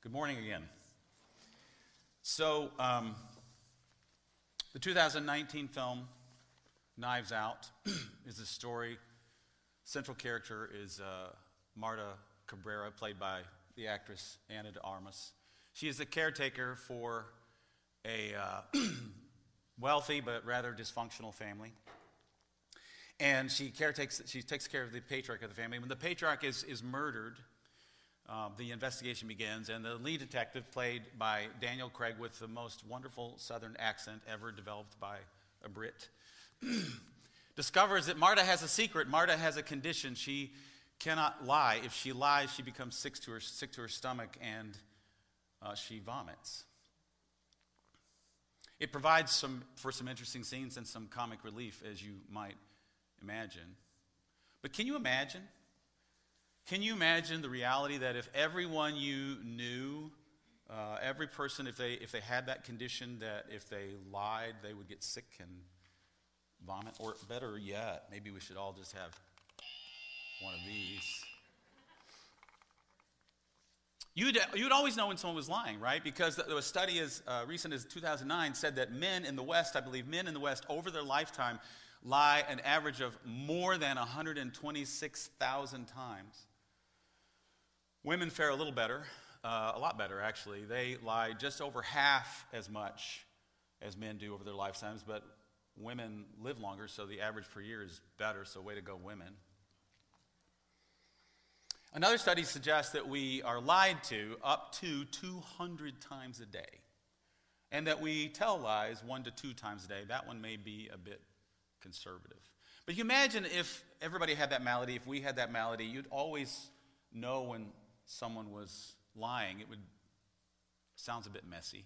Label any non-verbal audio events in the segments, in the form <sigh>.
Good morning again. So, um, the 2019 film Knives Out <clears throat> is a story. Central character is uh, Marta Cabrera, played by the actress Ana de Armas. She is the caretaker for a uh, <clears throat> wealthy but rather dysfunctional family. And she, caretakes, she takes care of the patriarch of the family. When the patriarch is, is murdered, um, the investigation begins, and the lead detective, played by Daniel Craig with the most wonderful southern accent ever developed by a Brit, <clears throat> discovers that Marta has a secret. Marta has a condition. She cannot lie. If she lies, she becomes sick to her, sick to her stomach and uh, she vomits. It provides some, for some interesting scenes and some comic relief, as you might imagine. But can you imagine? Can you imagine the reality that if everyone you knew, uh, every person, if they, if they had that condition, that if they lied, they would get sick and vomit? Or better yet, maybe we should all just have one of these. You'd, you'd always know when someone was lying, right? Because a study as uh, recent as 2009 said that men in the West, I believe, men in the West over their lifetime lie an average of more than 126,000 times. Women fare a little better, uh, a lot better actually. They lie just over half as much as men do over their lifetimes, but women live longer, so the average per year is better, so way to go, women. Another study suggests that we are lied to up to 200 times a day, and that we tell lies one to two times a day. That one may be a bit conservative. But you imagine if everybody had that malady, if we had that malady, you'd always know when someone was lying. It would sounds a bit messy.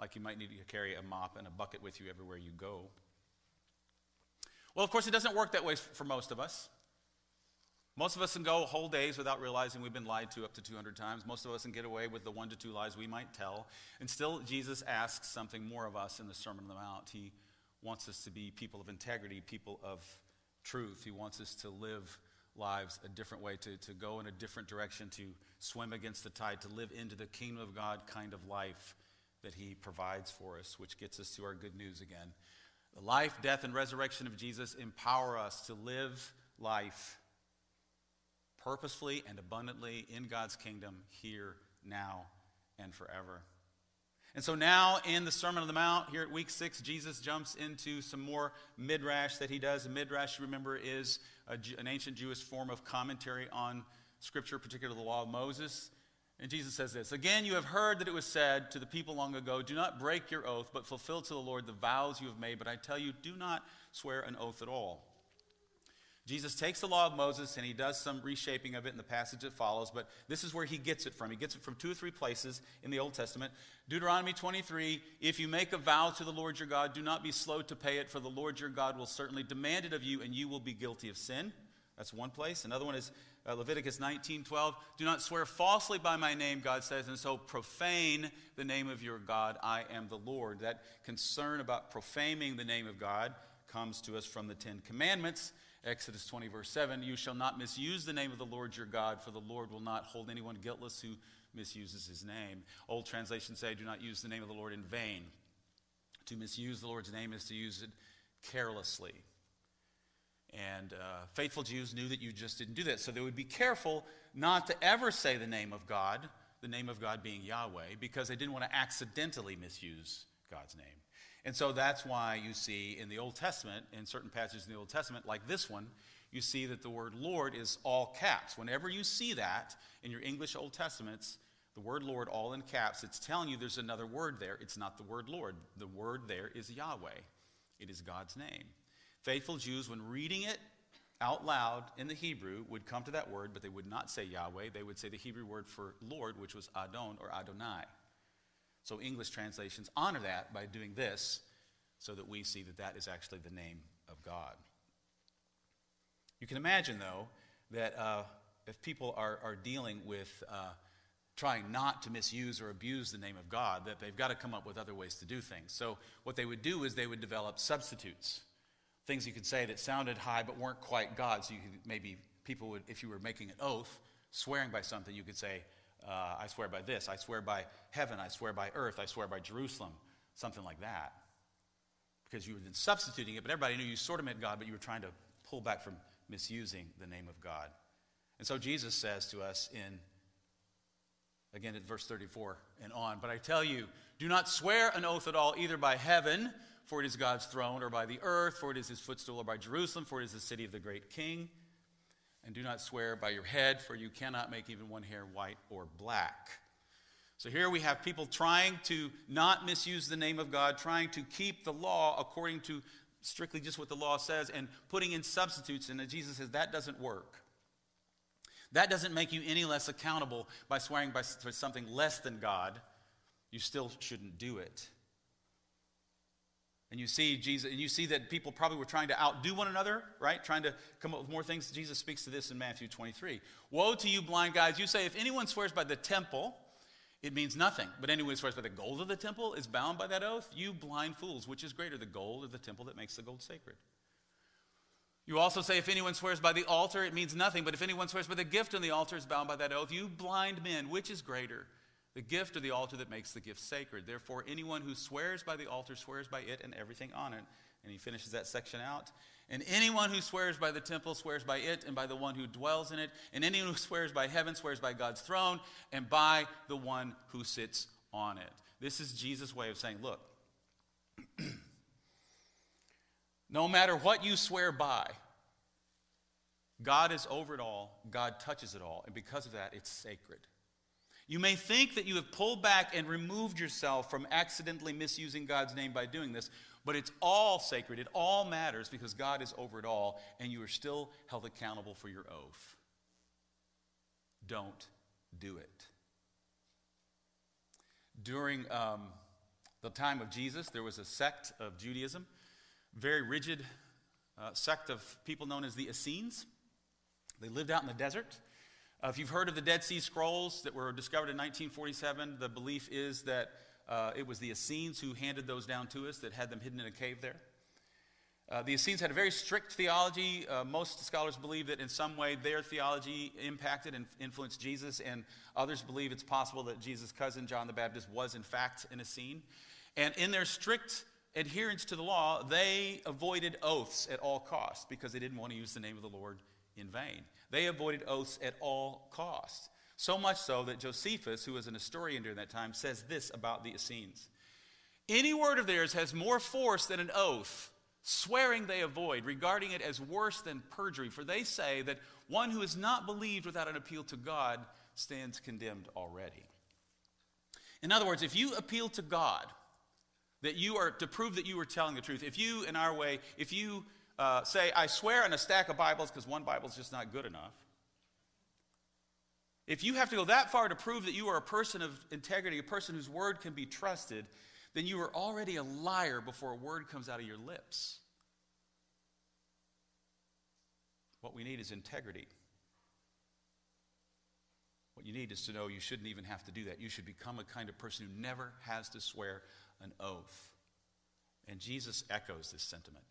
Like you might need to carry a mop and a bucket with you everywhere you go. Well, of course, it doesn't work that way for most of us. Most of us can go whole days without realizing we've been lied to up to 200 times. Most of us can get away with the one to two lies we might tell. And still, Jesus asks something more of us in the Sermon on the Mount. He wants us to be people of integrity, people of truth. He wants us to live lives a different way, to, to go in a different direction, to swim against the tide, to live into the kingdom of God kind of life that He provides for us, which gets us to our good news again. The life, death, and resurrection of Jesus empower us to live life purposefully and abundantly in God's kingdom here, now, and forever. And so now in the Sermon on the Mount, here at week six, Jesus jumps into some more midrash that he does. A midrash, you remember, is a, an ancient Jewish form of commentary on Scripture, particularly the law of Moses. And Jesus says this Again, you have heard that it was said to the people long ago, Do not break your oath, but fulfill to the Lord the vows you have made. But I tell you, do not swear an oath at all Jesus takes the law of Moses and he does some reshaping of it in the passage that follows, but this is where he gets it from. He gets it from two or three places in the Old Testament. Deuteronomy 23 If you make a vow to the Lord your God, do not be slow to pay it, for the Lord your God will certainly demand it of you, and you will be guilty of sin. That's one place. Another one is uh, Leviticus 19:12. Do not swear falsely by my name, God says, and so profane the name of your God. I am the Lord. That concern about profaning the name of God comes to us from the Ten Commandments. Exodus 20, verse 7 You shall not misuse the name of the Lord your God, for the Lord will not hold anyone guiltless who misuses his name. Old translations say, Do not use the name of the Lord in vain. To misuse the Lord's name is to use it carelessly. And uh, faithful Jews knew that you just didn't do that. So they would be careful not to ever say the name of God, the name of God being Yahweh, because they didn't want to accidentally misuse God's name. And so that's why you see in the Old Testament, in certain passages in the Old Testament, like this one, you see that the word Lord is all caps. Whenever you see that in your English Old Testaments, the word Lord all in caps, it's telling you there's another word there. It's not the word Lord. The word there is Yahweh, it is God's name. Faithful Jews, when reading it out loud in the Hebrew, would come to that word, but they would not say Yahweh. They would say the Hebrew word for Lord, which was Adon or Adonai. So English translations honor that by doing this so that we see that that is actually the name of God. You can imagine, though, that uh, if people are, are dealing with uh, trying not to misuse or abuse the name of God, that they've got to come up with other ways to do things. So, what they would do is they would develop substitutes, things you could say that sounded high but weren't quite God. So, you could maybe people would, if you were making an oath, swearing by something, you could say, uh, I swear by this, I swear by heaven, I swear by earth, I swear by Jerusalem, something like that. Because you were substituting it, but everybody knew you sort of meant God, but you were trying to pull back from misusing the name of God. And so Jesus says to us in, again at verse 34 and on, But I tell you, do not swear an oath at all, either by heaven, for it is God's throne, or by the earth, for it is his footstool, or by Jerusalem, for it is the city of the great king. And do not swear by your head, for you cannot make even one hair white or black. So here we have people trying to not misuse the name of God, trying to keep the law according to strictly just what the law says, and putting in substitutes. And Jesus says that doesn't work. That doesn't make you any less accountable by swearing by something less than God. You still shouldn't do it. And you see Jesus, and you see that people probably were trying to outdo one another, right? Trying to come up with more things. Jesus speaks to this in Matthew 23. Woe to you, blind guys! You say, if anyone swears by the temple, it means nothing. But anyone who swears by the gold of the temple is bound by that oath. You blind fools, which is greater, the gold or the temple that makes the gold sacred? You also say, if anyone swears by the altar, it means nothing. But if anyone swears by the gift on the altar, is bound by that oath. You blind men, which is greater? The gift of the altar that makes the gift sacred. Therefore, anyone who swears by the altar swears by it and everything on it. And he finishes that section out. And anyone who swears by the temple swears by it and by the one who dwells in it. And anyone who swears by heaven swears by God's throne and by the one who sits on it. This is Jesus' way of saying, look, <clears throat> no matter what you swear by, God is over it all, God touches it all, and because of that, it's sacred. You may think that you have pulled back and removed yourself from accidentally misusing God's name by doing this, but it's all sacred. It all matters because God is over it all, and you are still held accountable for your oath. Don't do it. During um, the time of Jesus, there was a sect of Judaism, very rigid uh, sect of people known as the Essenes. They lived out in the desert. Uh, if you've heard of the Dead Sea Scrolls that were discovered in 1947, the belief is that uh, it was the Essenes who handed those down to us, that had them hidden in a cave there. Uh, the Essenes had a very strict theology. Uh, most scholars believe that in some way their theology impacted and influenced Jesus, and others believe it's possible that Jesus' cousin, John the Baptist, was in fact an Essene. And in their strict adherence to the law, they avoided oaths at all costs because they didn't want to use the name of the Lord in vain. They avoided oaths at all costs. So much so that Josephus, who was an historian during that time, says this about the Essenes Any word of theirs has more force than an oath, swearing they avoid, regarding it as worse than perjury. For they say that one who is not believed without an appeal to God stands condemned already. In other words, if you appeal to God, that you are to prove that you are telling the truth, if you, in our way, if you uh, say, I swear on a stack of Bibles because one Bible is just not good enough. If you have to go that far to prove that you are a person of integrity, a person whose word can be trusted, then you are already a liar before a word comes out of your lips. What we need is integrity. What you need is to know you shouldn't even have to do that. You should become a kind of person who never has to swear an oath. And Jesus echoes this sentiment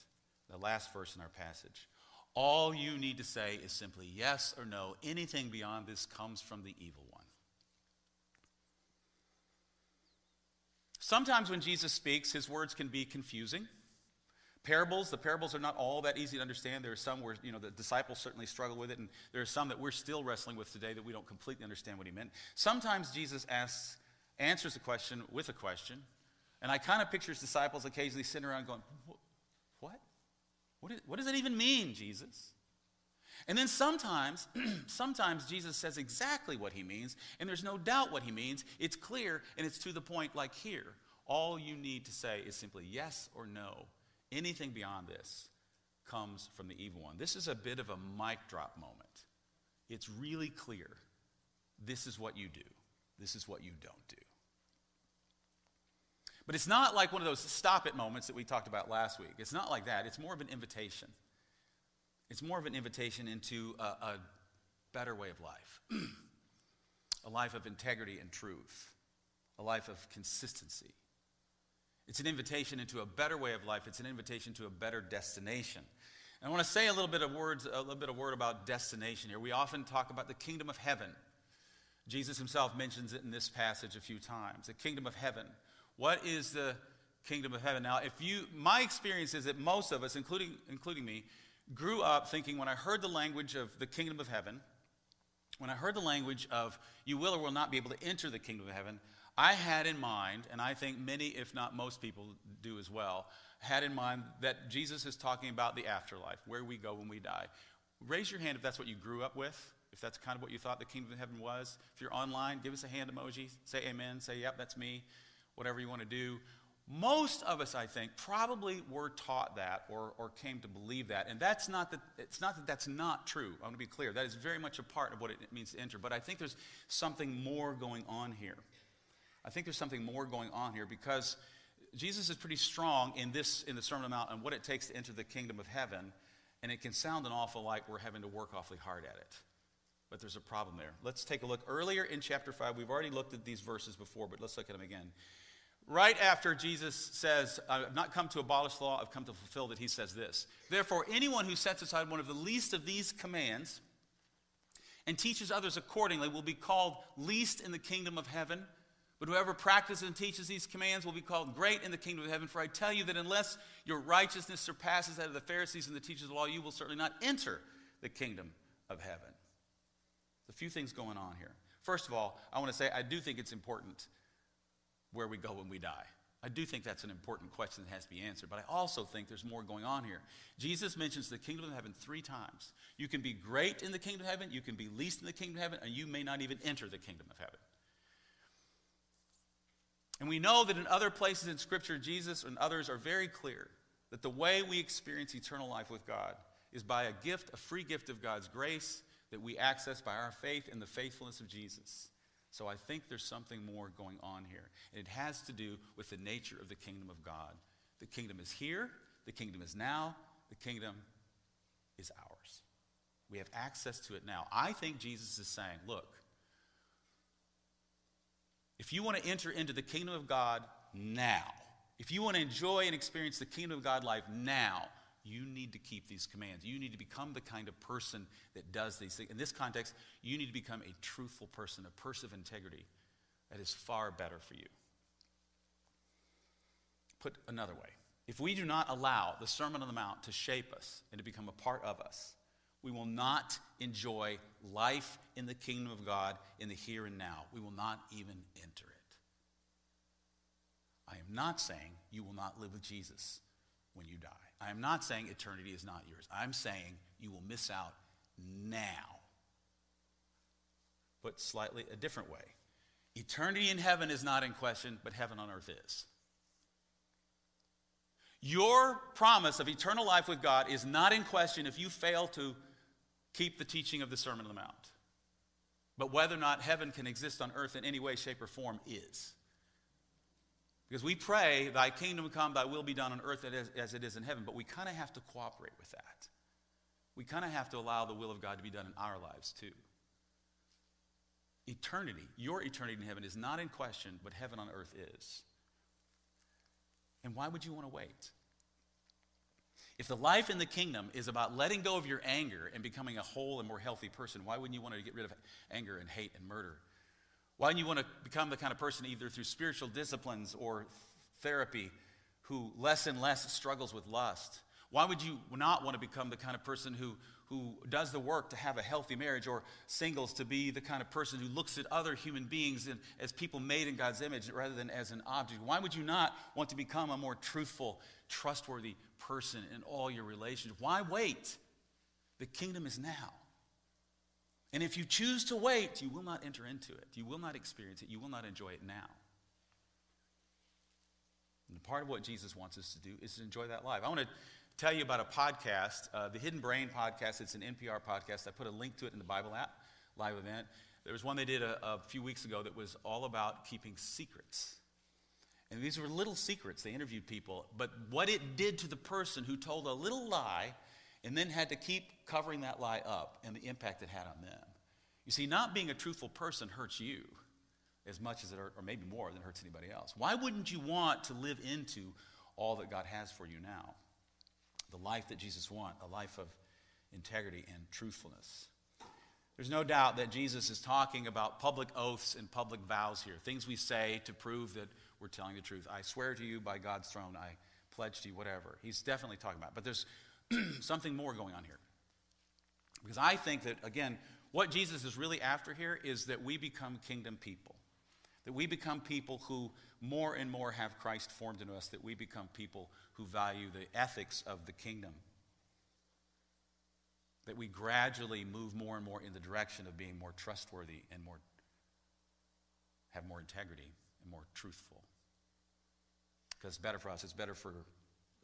the last verse in our passage. All you need to say is simply yes or no. Anything beyond this comes from the evil one. Sometimes when Jesus speaks, his words can be confusing. Parables, the parables are not all that easy to understand. There are some where, you know, the disciples certainly struggle with it, and there are some that we're still wrestling with today that we don't completely understand what he meant. Sometimes Jesus asks, answers a question with a question, and I kind of picture his disciples occasionally sitting around going? What, is, what does it even mean, Jesus? And then sometimes, <clears throat> sometimes Jesus says exactly what he means, and there's no doubt what he means. It's clear and it's to the point, like here. All you need to say is simply yes or no. Anything beyond this comes from the evil one. This is a bit of a mic drop moment. It's really clear. This is what you do, this is what you don't do. But it's not like one of those stop it moments that we talked about last week. It's not like that. It's more of an invitation. It's more of an invitation into a, a better way of life <clears throat> a life of integrity and truth, a life of consistency. It's an invitation into a better way of life. It's an invitation to a better destination. And I want to say a little bit of words, a little bit of word about destination here. We often talk about the kingdom of heaven. Jesus himself mentions it in this passage a few times. The kingdom of heaven. What is the kingdom of heaven? Now, if you, my experience is that most of us, including, including me, grew up thinking when I heard the language of the kingdom of heaven, when I heard the language of you will or will not be able to enter the kingdom of heaven, I had in mind, and I think many, if not most people do as well, had in mind that Jesus is talking about the afterlife, where we go when we die. Raise your hand if that's what you grew up with, if that's kind of what you thought the kingdom of heaven was. If you're online, give us a hand emoji, say amen, say, yep, that's me, whatever you want to do. Most of us, I think, probably were taught that or, or came to believe that. And that's not that, it's not that that's not true. I want to be clear. That is very much a part of what it means to enter. But I think there's something more going on here. I think there's something more going on here because Jesus is pretty strong in this, in the Sermon on the Mount, on what it takes to enter the kingdom of heaven. And it can sound an awful like we're having to work awfully hard at it. But there's a problem there. Let's take a look. Earlier in chapter 5, we've already looked at these verses before, but let's look at them again. Right after Jesus says, I've not come to abolish the law, I've come to fulfill it, he says this Therefore, anyone who sets aside one of the least of these commands and teaches others accordingly will be called least in the kingdom of heaven. But whoever practices and teaches these commands will be called great in the kingdom of heaven. For I tell you that unless your righteousness surpasses that of the Pharisees and the teachers of the law, you will certainly not enter the kingdom of heaven. There's a few things going on here. First of all, I want to say I do think it's important where we go when we die. I do think that's an important question that has to be answered, but I also think there's more going on here. Jesus mentions the kingdom of heaven three times. You can be great in the kingdom of heaven, you can be least in the kingdom of heaven, and you may not even enter the kingdom of heaven. And we know that in other places in Scripture, Jesus and others are very clear that the way we experience eternal life with God is by a gift, a free gift of God's grace that we access by our faith in the faithfulness of Jesus. So I think there's something more going on here. And it has to do with the nature of the kingdom of God. The kingdom is here, the kingdom is now, the kingdom is ours. We have access to it now. I think Jesus is saying, look, if you want to enter into the kingdom of God now, if you want to enjoy and experience the kingdom of God life now, you need to keep these commands. You need to become the kind of person that does these things. In this context, you need to become a truthful person, a person of integrity. That is far better for you. Put another way, if we do not allow the Sermon on the Mount to shape us and to become a part of us, we will not enjoy life in the kingdom of God in the here and now. We will not even enter it. I am not saying you will not live with Jesus when you die. I am not saying eternity is not yours. I'm saying you will miss out now. But slightly a different way. Eternity in heaven is not in question, but heaven on earth is. Your promise of eternal life with God is not in question if you fail to keep the teaching of the Sermon on the Mount. But whether or not heaven can exist on earth in any way, shape, or form is. Because we pray, Thy kingdom come, Thy will be done on earth as it is in heaven, but we kind of have to cooperate with that. We kind of have to allow the will of God to be done in our lives too. Eternity, your eternity in heaven is not in question, but heaven on earth is. And why would you want to wait? If the life in the kingdom is about letting go of your anger and becoming a whole and more healthy person, why wouldn't you want to get rid of anger and hate and murder? Why do you want to become the kind of person, either through spiritual disciplines or therapy, who less and less struggles with lust? Why would you not want to become the kind of person who, who does the work to have a healthy marriage, or singles to be the kind of person who looks at other human beings in, as people made in God's image rather than as an object? Why would you not want to become a more truthful, trustworthy person in all your relationships? Why wait? The kingdom is now. And if you choose to wait, you will not enter into it. You will not experience it. You will not enjoy it now. And part of what Jesus wants us to do is to enjoy that life. I want to tell you about a podcast, uh, the Hidden Brain podcast. It's an NPR podcast. I put a link to it in the Bible app, live event. There was one they did a, a few weeks ago that was all about keeping secrets. And these were little secrets. They interviewed people. But what it did to the person who told a little lie and then had to keep covering that lie up and the impact it had on them. You see, not being a truthful person hurts you as much as it or maybe more than hurts anybody else. Why wouldn't you want to live into all that God has for you now? The life that Jesus wants, a life of integrity and truthfulness. There's no doubt that Jesus is talking about public oaths and public vows here, things we say to prove that we're telling the truth. I swear to you by God's throne, I pledge to you, whatever. He's definitely talking about it. But there's <clears throat> something more going on here. Because I think that, again, what Jesus is really after here is that we become kingdom people. That we become people who more and more have Christ formed into us, that we become people who value the ethics of the kingdom. That we gradually move more and more in the direction of being more trustworthy and more have more integrity and more truthful. Because it's better for us, it's better for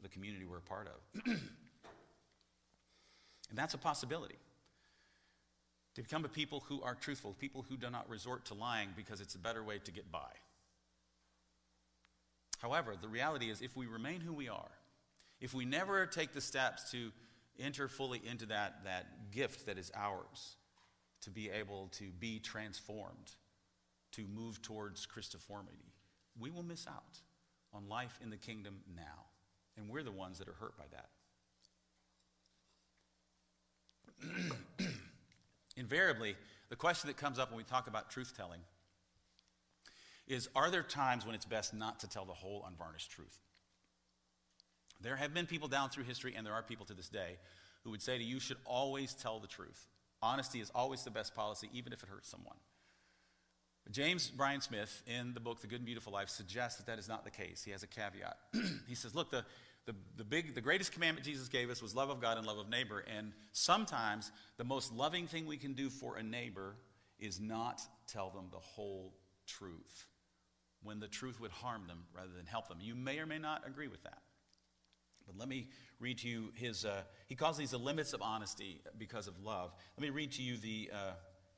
the community we're a part of. <clears throat> and that's a possibility. To become a people who are truthful, people who do not resort to lying because it's a better way to get by. However, the reality is if we remain who we are, if we never take the steps to enter fully into that, that gift that is ours, to be able to be transformed, to move towards Christiformity, we will miss out on life in the kingdom now. And we're the ones that are hurt by that. <clears throat> Invariably, the question that comes up when we talk about truth telling is Are there times when it's best not to tell the whole unvarnished truth? There have been people down through history, and there are people to this day, who would say to you, you should always tell the truth. Honesty is always the best policy, even if it hurts someone. James Bryan Smith, in the book The Good and Beautiful Life, suggests that that is not the case. He has a caveat. <clears throat> he says, Look, the, the, the, big, the greatest commandment Jesus gave us was love of God and love of neighbor. And sometimes the most loving thing we can do for a neighbor is not tell them the whole truth when the truth would harm them rather than help them. You may or may not agree with that. But let me read to you his, uh, he calls these the limits of honesty because of love. Let me read to you the uh,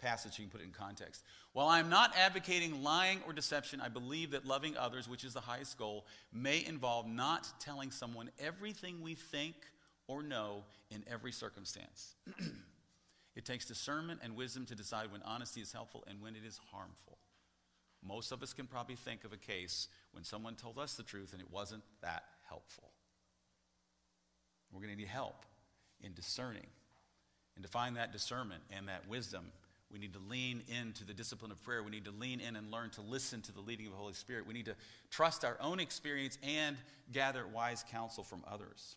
passage, you can put it in context. While I am not advocating lying or deception, I believe that loving others, which is the highest goal, may involve not telling someone everything we think or know in every circumstance. <clears throat> it takes discernment and wisdom to decide when honesty is helpful and when it is harmful. Most of us can probably think of a case when someone told us the truth and it wasn't that helpful. We're going to need help in discerning. And to find that discernment and that wisdom, we need to lean into the discipline of prayer. We need to lean in and learn to listen to the leading of the Holy Spirit. We need to trust our own experience and gather wise counsel from others.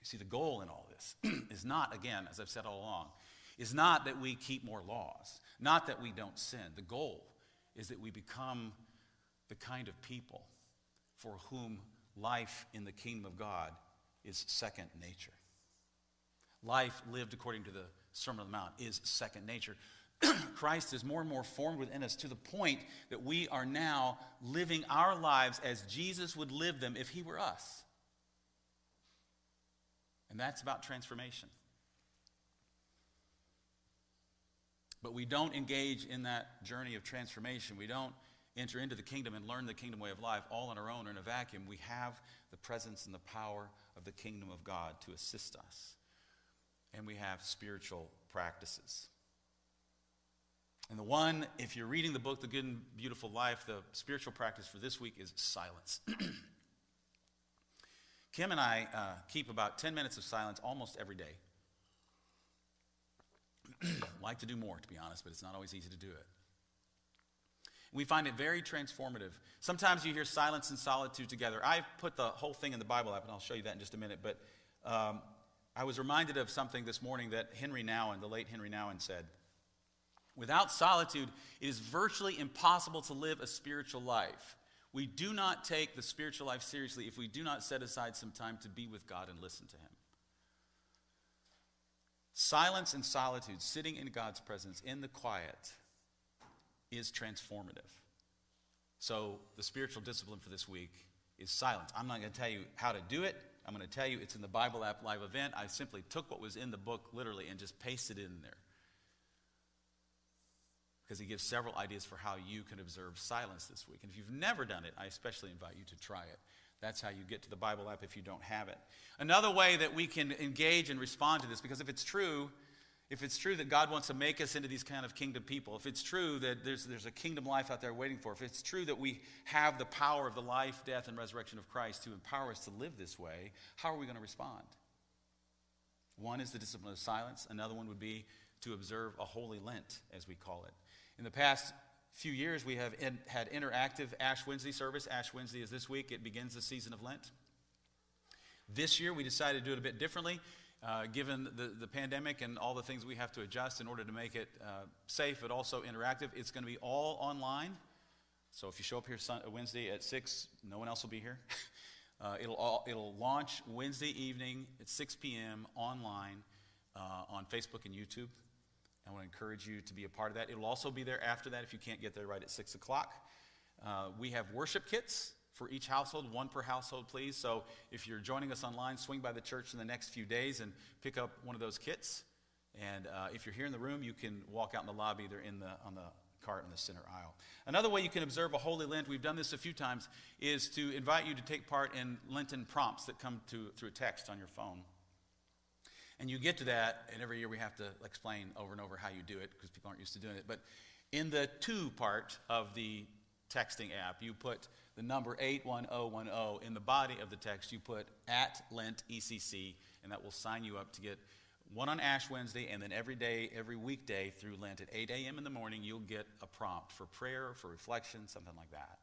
You see, the goal in all this <clears throat> is not, again, as I've said all along, is not that we keep more laws, not that we don't sin. The goal is that we become the kind of people for whom life in the kingdom of God is second nature. Life lived according to the Sermon on the Mount is second nature. <clears throat> Christ is more and more formed within us to the point that we are now living our lives as Jesus would live them if he were us. And that's about transformation. But we don't engage in that journey of transformation. We don't enter into the kingdom and learn the kingdom way of life all on our own or in a vacuum. We have the presence and the power of the kingdom of God to assist us. And we have spiritual practices. And the one, if you're reading the book, The Good and Beautiful Life, the spiritual practice for this week is silence. <clears throat> Kim and I uh, keep about 10 minutes of silence almost every day. <clears throat> like to do more, to be honest, but it's not always easy to do it. We find it very transformative. Sometimes you hear silence and solitude together. I've put the whole thing in the Bible app, and I'll show you that in just a minute. But um, I was reminded of something this morning that Henri Nouwen, the late Henri Nouwen, said. Without solitude, it is virtually impossible to live a spiritual life. We do not take the spiritual life seriously if we do not set aside some time to be with God and listen to Him. Silence and solitude, sitting in God's presence in the quiet, is transformative. So, the spiritual discipline for this week is silence. I'm not going to tell you how to do it. I'm going to tell you it's in the Bible app live event. I simply took what was in the book literally and just pasted it in there. Because he gives several ideas for how you can observe silence this week. And if you've never done it, I especially invite you to try it. That's how you get to the Bible app if you don't have it. Another way that we can engage and respond to this, because if it's true, if it's true that God wants to make us into these kind of kingdom people, if it's true that there's, there's a kingdom life out there waiting for, if it's true that we have the power of the life, death, and resurrection of Christ to empower us to live this way, how are we going to respond? One is the discipline of silence, another one would be to observe a holy Lent, as we call it. In the past few years, we have in, had interactive Ash Wednesday service. Ash Wednesday is this week, it begins the season of Lent. This year, we decided to do it a bit differently. Uh, given the, the pandemic and all the things we have to adjust in order to make it uh, safe but also interactive, it's going to be all online. So if you show up here Sunday, Wednesday at 6, no one else will be here. <laughs> uh, it'll, all, it'll launch Wednesday evening at 6 p.m. online uh, on Facebook and YouTube. I want to encourage you to be a part of that. It'll also be there after that if you can't get there right at 6 o'clock. Uh, we have worship kits for each household, one per household, please. So if you're joining us online, swing by the church in the next few days and pick up one of those kits. And uh, if you're here in the room, you can walk out in the lobby. They're in the, on the cart in the center aisle. Another way you can observe a Holy Lent, we've done this a few times, is to invite you to take part in Lenten prompts that come to, through a text on your phone. And you get to that, and every year we have to explain over and over how you do it because people aren't used to doing it. But in the to part of the texting app, you put the number 81010 in the body of the text, you put at Lent ECC, and that will sign you up to get one on Ash Wednesday, and then every day, every weekday through Lent at 8 a.m. in the morning, you'll get a prompt for prayer, for reflection, something like that.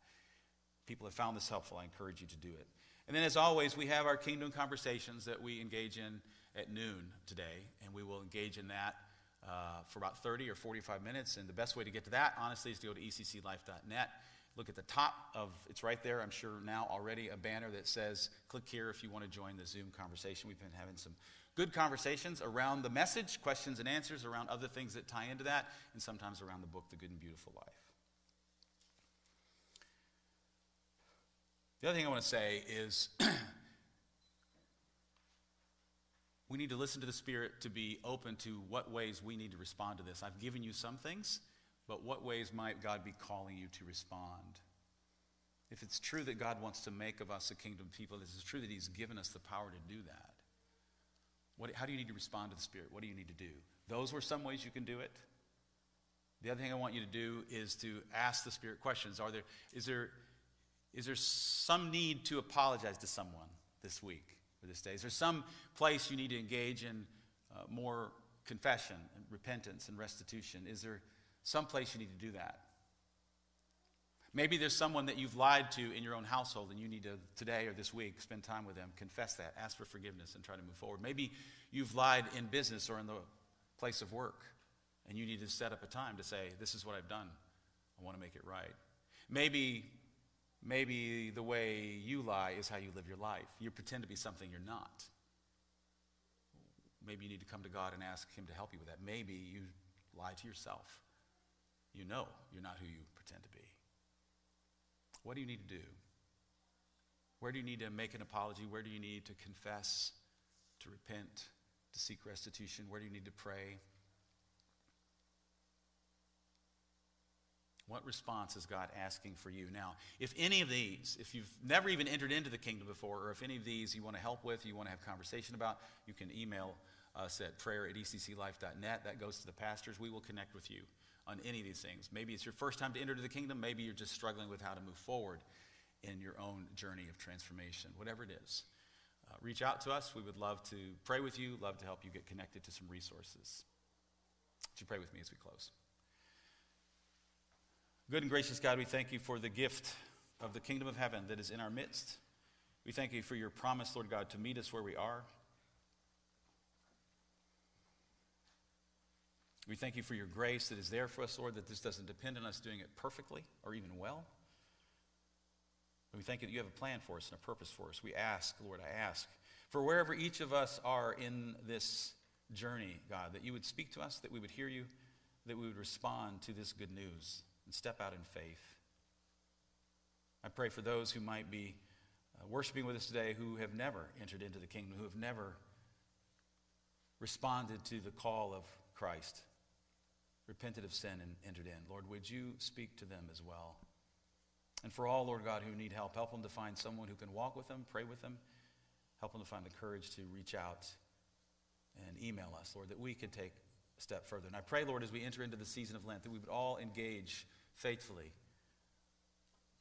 People have found this helpful. I encourage you to do it. And then, as always, we have our kingdom conversations that we engage in at noon today, and we will engage in that uh, for about 30 or 45 minutes. And the best way to get to that, honestly, is to go to ecclife.net Look at the top of it's right there, I'm sure now already, a banner that says, click here if you want to join the Zoom conversation. We've been having some good conversations around the message, questions and answers, around other things that tie into that, and sometimes around the book, The Good and Beautiful Life. The other thing I want to say is <clears throat> we need to listen to the Spirit to be open to what ways we need to respond to this. I've given you some things. But what ways might God be calling you to respond? If it's true that God wants to make of us a kingdom people, if it's true that He's given us the power to do that, what, how do you need to respond to the Spirit? What do you need to do? Those were some ways you can do it. The other thing I want you to do is to ask the Spirit questions. Are there, is, there, is there some need to apologize to someone this week or this day? Is there some place you need to engage in uh, more confession and repentance and restitution? Is there Someplace you need to do that. Maybe there's someone that you've lied to in your own household and you need to, today or this week, spend time with them, confess that, ask for forgiveness, and try to move forward. Maybe you've lied in business or in the place of work and you need to set up a time to say, This is what I've done. I want to make it right. Maybe, maybe the way you lie is how you live your life. You pretend to be something you're not. Maybe you need to come to God and ask Him to help you with that. Maybe you lie to yourself you know you're not who you pretend to be. What do you need to do? Where do you need to make an apology? Where do you need to confess, to repent, to seek restitution? Where do you need to pray? What response is God asking for you? Now, if any of these, if you've never even entered into the kingdom before, or if any of these you want to help with, you want to have conversation about, you can email us at prayer at ecclife.net. That goes to the pastors. We will connect with you on any of these things. Maybe it's your first time to enter the kingdom. Maybe you're just struggling with how to move forward in your own journey of transformation. Whatever it is, uh, reach out to us. We would love to pray with you, love to help you get connected to some resources. Would you pray with me as we close? Good and gracious God, we thank you for the gift of the kingdom of heaven that is in our midst. We thank you for your promise, Lord God, to meet us where we are. We thank you for your grace that is there for us, Lord, that this doesn't depend on us doing it perfectly or even well. We thank you that you have a plan for us and a purpose for us. We ask, Lord, I ask, for wherever each of us are in this journey, God, that you would speak to us, that we would hear you, that we would respond to this good news and step out in faith. I pray for those who might be uh, worshiping with us today who have never entered into the kingdom, who have never responded to the call of Christ repented of sin and entered in. Lord, would you speak to them as well? And for all, Lord God, who need help, help them to find someone who can walk with them, pray with them, help them to find the courage to reach out and email us, Lord, that we could take a step further. And I pray, Lord, as we enter into the season of Lent, that we would all engage faithfully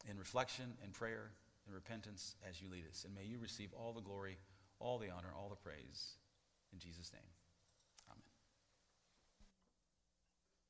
in reflection and prayer and repentance as you lead us. And may you receive all the glory, all the honor, all the praise. In Jesus' name.